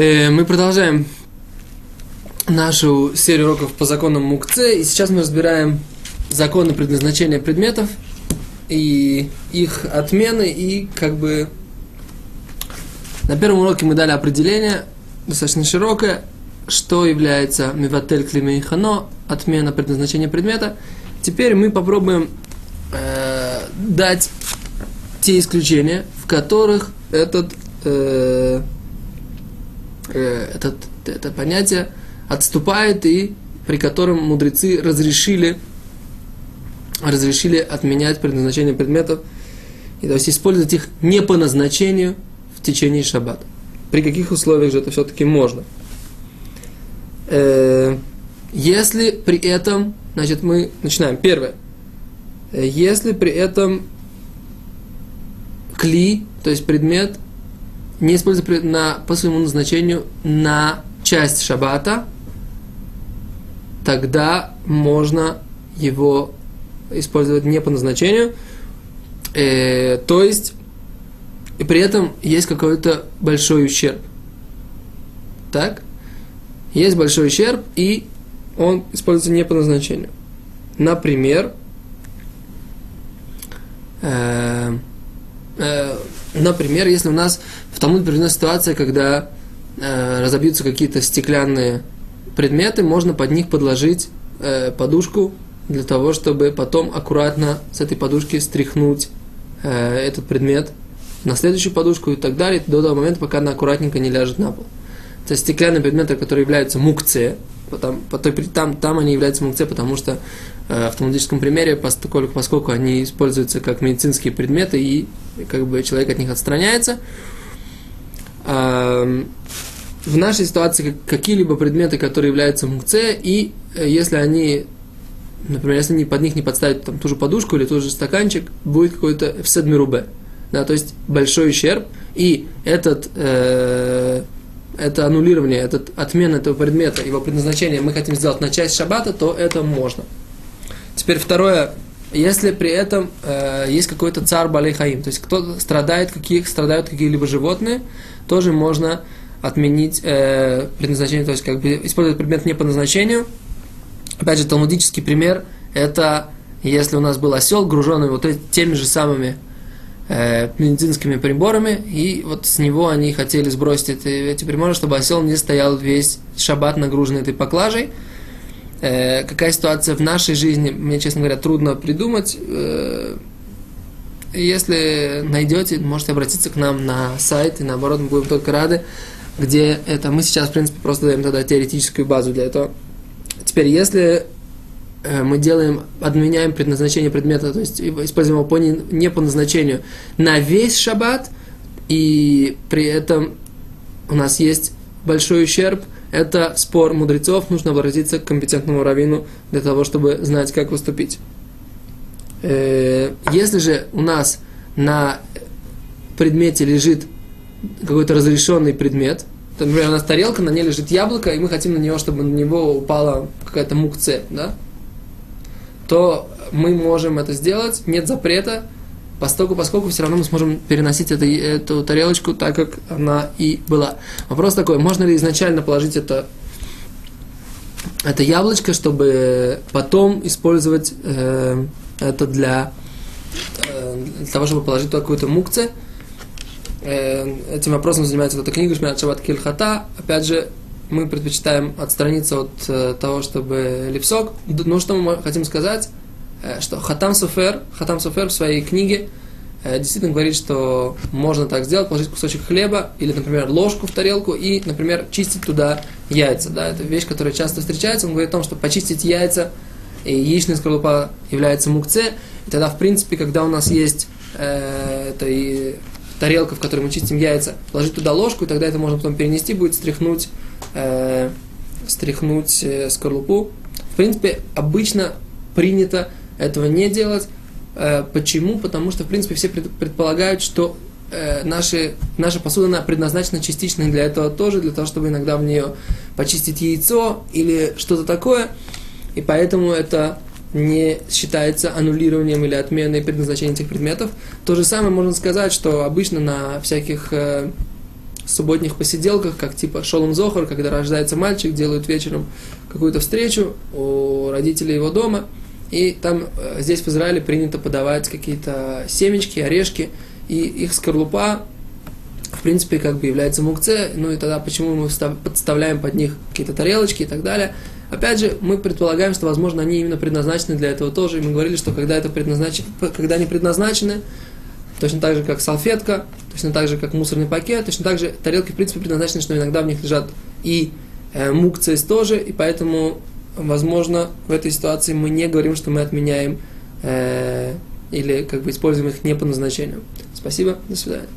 Э, мы продолжаем нашу серию уроков по законам Мукце, и сейчас мы разбираем законы предназначения предметов и их отмены, и как бы на первом уроке мы дали определение, достаточно широкое, что является миватель климейхано, отмена предназначения предмета. Теперь мы попробуем э, дать те исключения, в которых этот э, этот, это понятие отступает и при котором мудрецы разрешили, разрешили отменять предназначение предметов, и, то есть использовать их не по назначению в течение шаббата. При каких условиях же это все-таки можно? Э, если при этом, значит, мы начинаем. Первое. Если при этом кли, то есть предмет, не используется на, по своему назначению на часть шаббата, тогда можно его использовать не по назначению. Э, то есть, и при этом есть какой-то большой ущерб. Так? Есть большой ущерб, и он используется не по назначению. Например, э, э, например, если у нас в Талмуде приведена ситуация, когда э, разобьются какие-то стеклянные предметы, можно под них подложить э, подушку для того, чтобы потом аккуратно с этой подушки стряхнуть э, этот предмет на следующую подушку и так далее, до того момента, пока она аккуратненько не ляжет на пол. Это стеклянные предметы, которые являются мукце, Потом, там, там они являются мукце, потому что э, в автоматическом примере, поскольку, поскольку они используются как медицинские предметы, и как бы человек от них отстраняется, в нашей ситуации какие-либо предметы, которые являются мукце, и э, если они, например, если они под них не подставить там, ту же подушку или тот же стаканчик, будет какой-то вседмирубе. Да, то есть большой ущерб, и этот э, это аннулирование, этот отмена этого предмета, его предназначение мы хотим сделать на часть шаббата, то это можно. Теперь второе, если при этом э, есть какой-то царь балейхаим, то есть кто страдает, каких страдают какие-либо животные, тоже можно отменить э, предназначение, то есть как бы использовать предмет не по назначению. Опять же, талмудический пример – это если у нас был осел, груженный вот теми же самыми э, медицинскими приборами, и вот с него они хотели сбросить эти, эти приборы, чтобы осел не стоял весь шаббат нагруженный этой поклажей. Э, какая ситуация в нашей жизни, мне, честно говоря, трудно придумать. Э, если найдете, можете обратиться к нам на сайт, и наоборот, мы будем только рады, где это мы сейчас, в принципе, просто даем тогда теоретическую базу для этого. Теперь, если Э, мы делаем, отменяем предназначение предмета, то есть используем его по, не по назначению на весь шаббат, и при этом у нас есть большой ущерб, это спор мудрецов, нужно обратиться к компетентному раввину для того, чтобы знать, как выступить. Э, если же у нас на предмете лежит какой-то разрешенный предмет, то, например, у нас тарелка, на ней лежит яблоко, и мы хотим на него, чтобы на него упала какая-то мукце, да? то мы можем это сделать, нет запрета, поскольку, поскольку все равно мы сможем переносить это, эту тарелочку так, как она и была. Вопрос такой, можно ли изначально положить это, это яблочко, чтобы потом использовать э, это для, э, для того, чтобы положить туда какую-то мукце. Э, этим вопросом занимается вот эта книга Шмират Шабат Кильхата. Опять же, мы предпочитаем отстраниться от э, того, чтобы липсок. Ну, что мы хотим сказать? Э, что Хатам Суфер, Хатам Суфер в своей книге действительно говорит, что можно так сделать, положить кусочек хлеба или, например, ложку в тарелку и, например, чистить туда яйца. Да, это вещь, которая часто встречается. Он говорит о том, что почистить яйца и яичная скорлупа является мукце. И тогда, в принципе, когда у нас есть э, это и тарелка, в которой мы чистим яйца, положить туда ложку, и тогда это можно потом перенести, будет стряхнуть э, стряхнуть э, скорлупу. В принципе, обычно принято этого не делать. Э, почему? Потому что, в принципе, все предполагают, что э, наши, наша посуда она предназначена частично для этого тоже, для того, чтобы иногда в нее почистить яйцо или что-то такое. И поэтому это не считается аннулированием или отменой предназначения этих предметов. То же самое можно сказать, что обычно на всяких э, субботних посиделках, как типа Шолом Зохар, когда рождается мальчик, делают вечером какую-то встречу у родителей его дома, и там э, здесь в Израиле принято подавать какие-то семечки, орешки, и их скорлупа, в принципе, как бы является мукце, ну и тогда почему мы подставляем под них какие-то тарелочки и так далее. Опять же, мы предполагаем, что, возможно, они именно предназначены для этого тоже, и мы говорили, что когда, это предназначено, когда они предназначены, точно так же, как салфетка, точно так же, как мусорный пакет, точно так же тарелки, в принципе, предназначены, что иногда в них лежат и э, мукцис тоже, и поэтому, возможно, в этой ситуации мы не говорим, что мы отменяем э, или как бы используем их не по назначению. Спасибо, до свидания.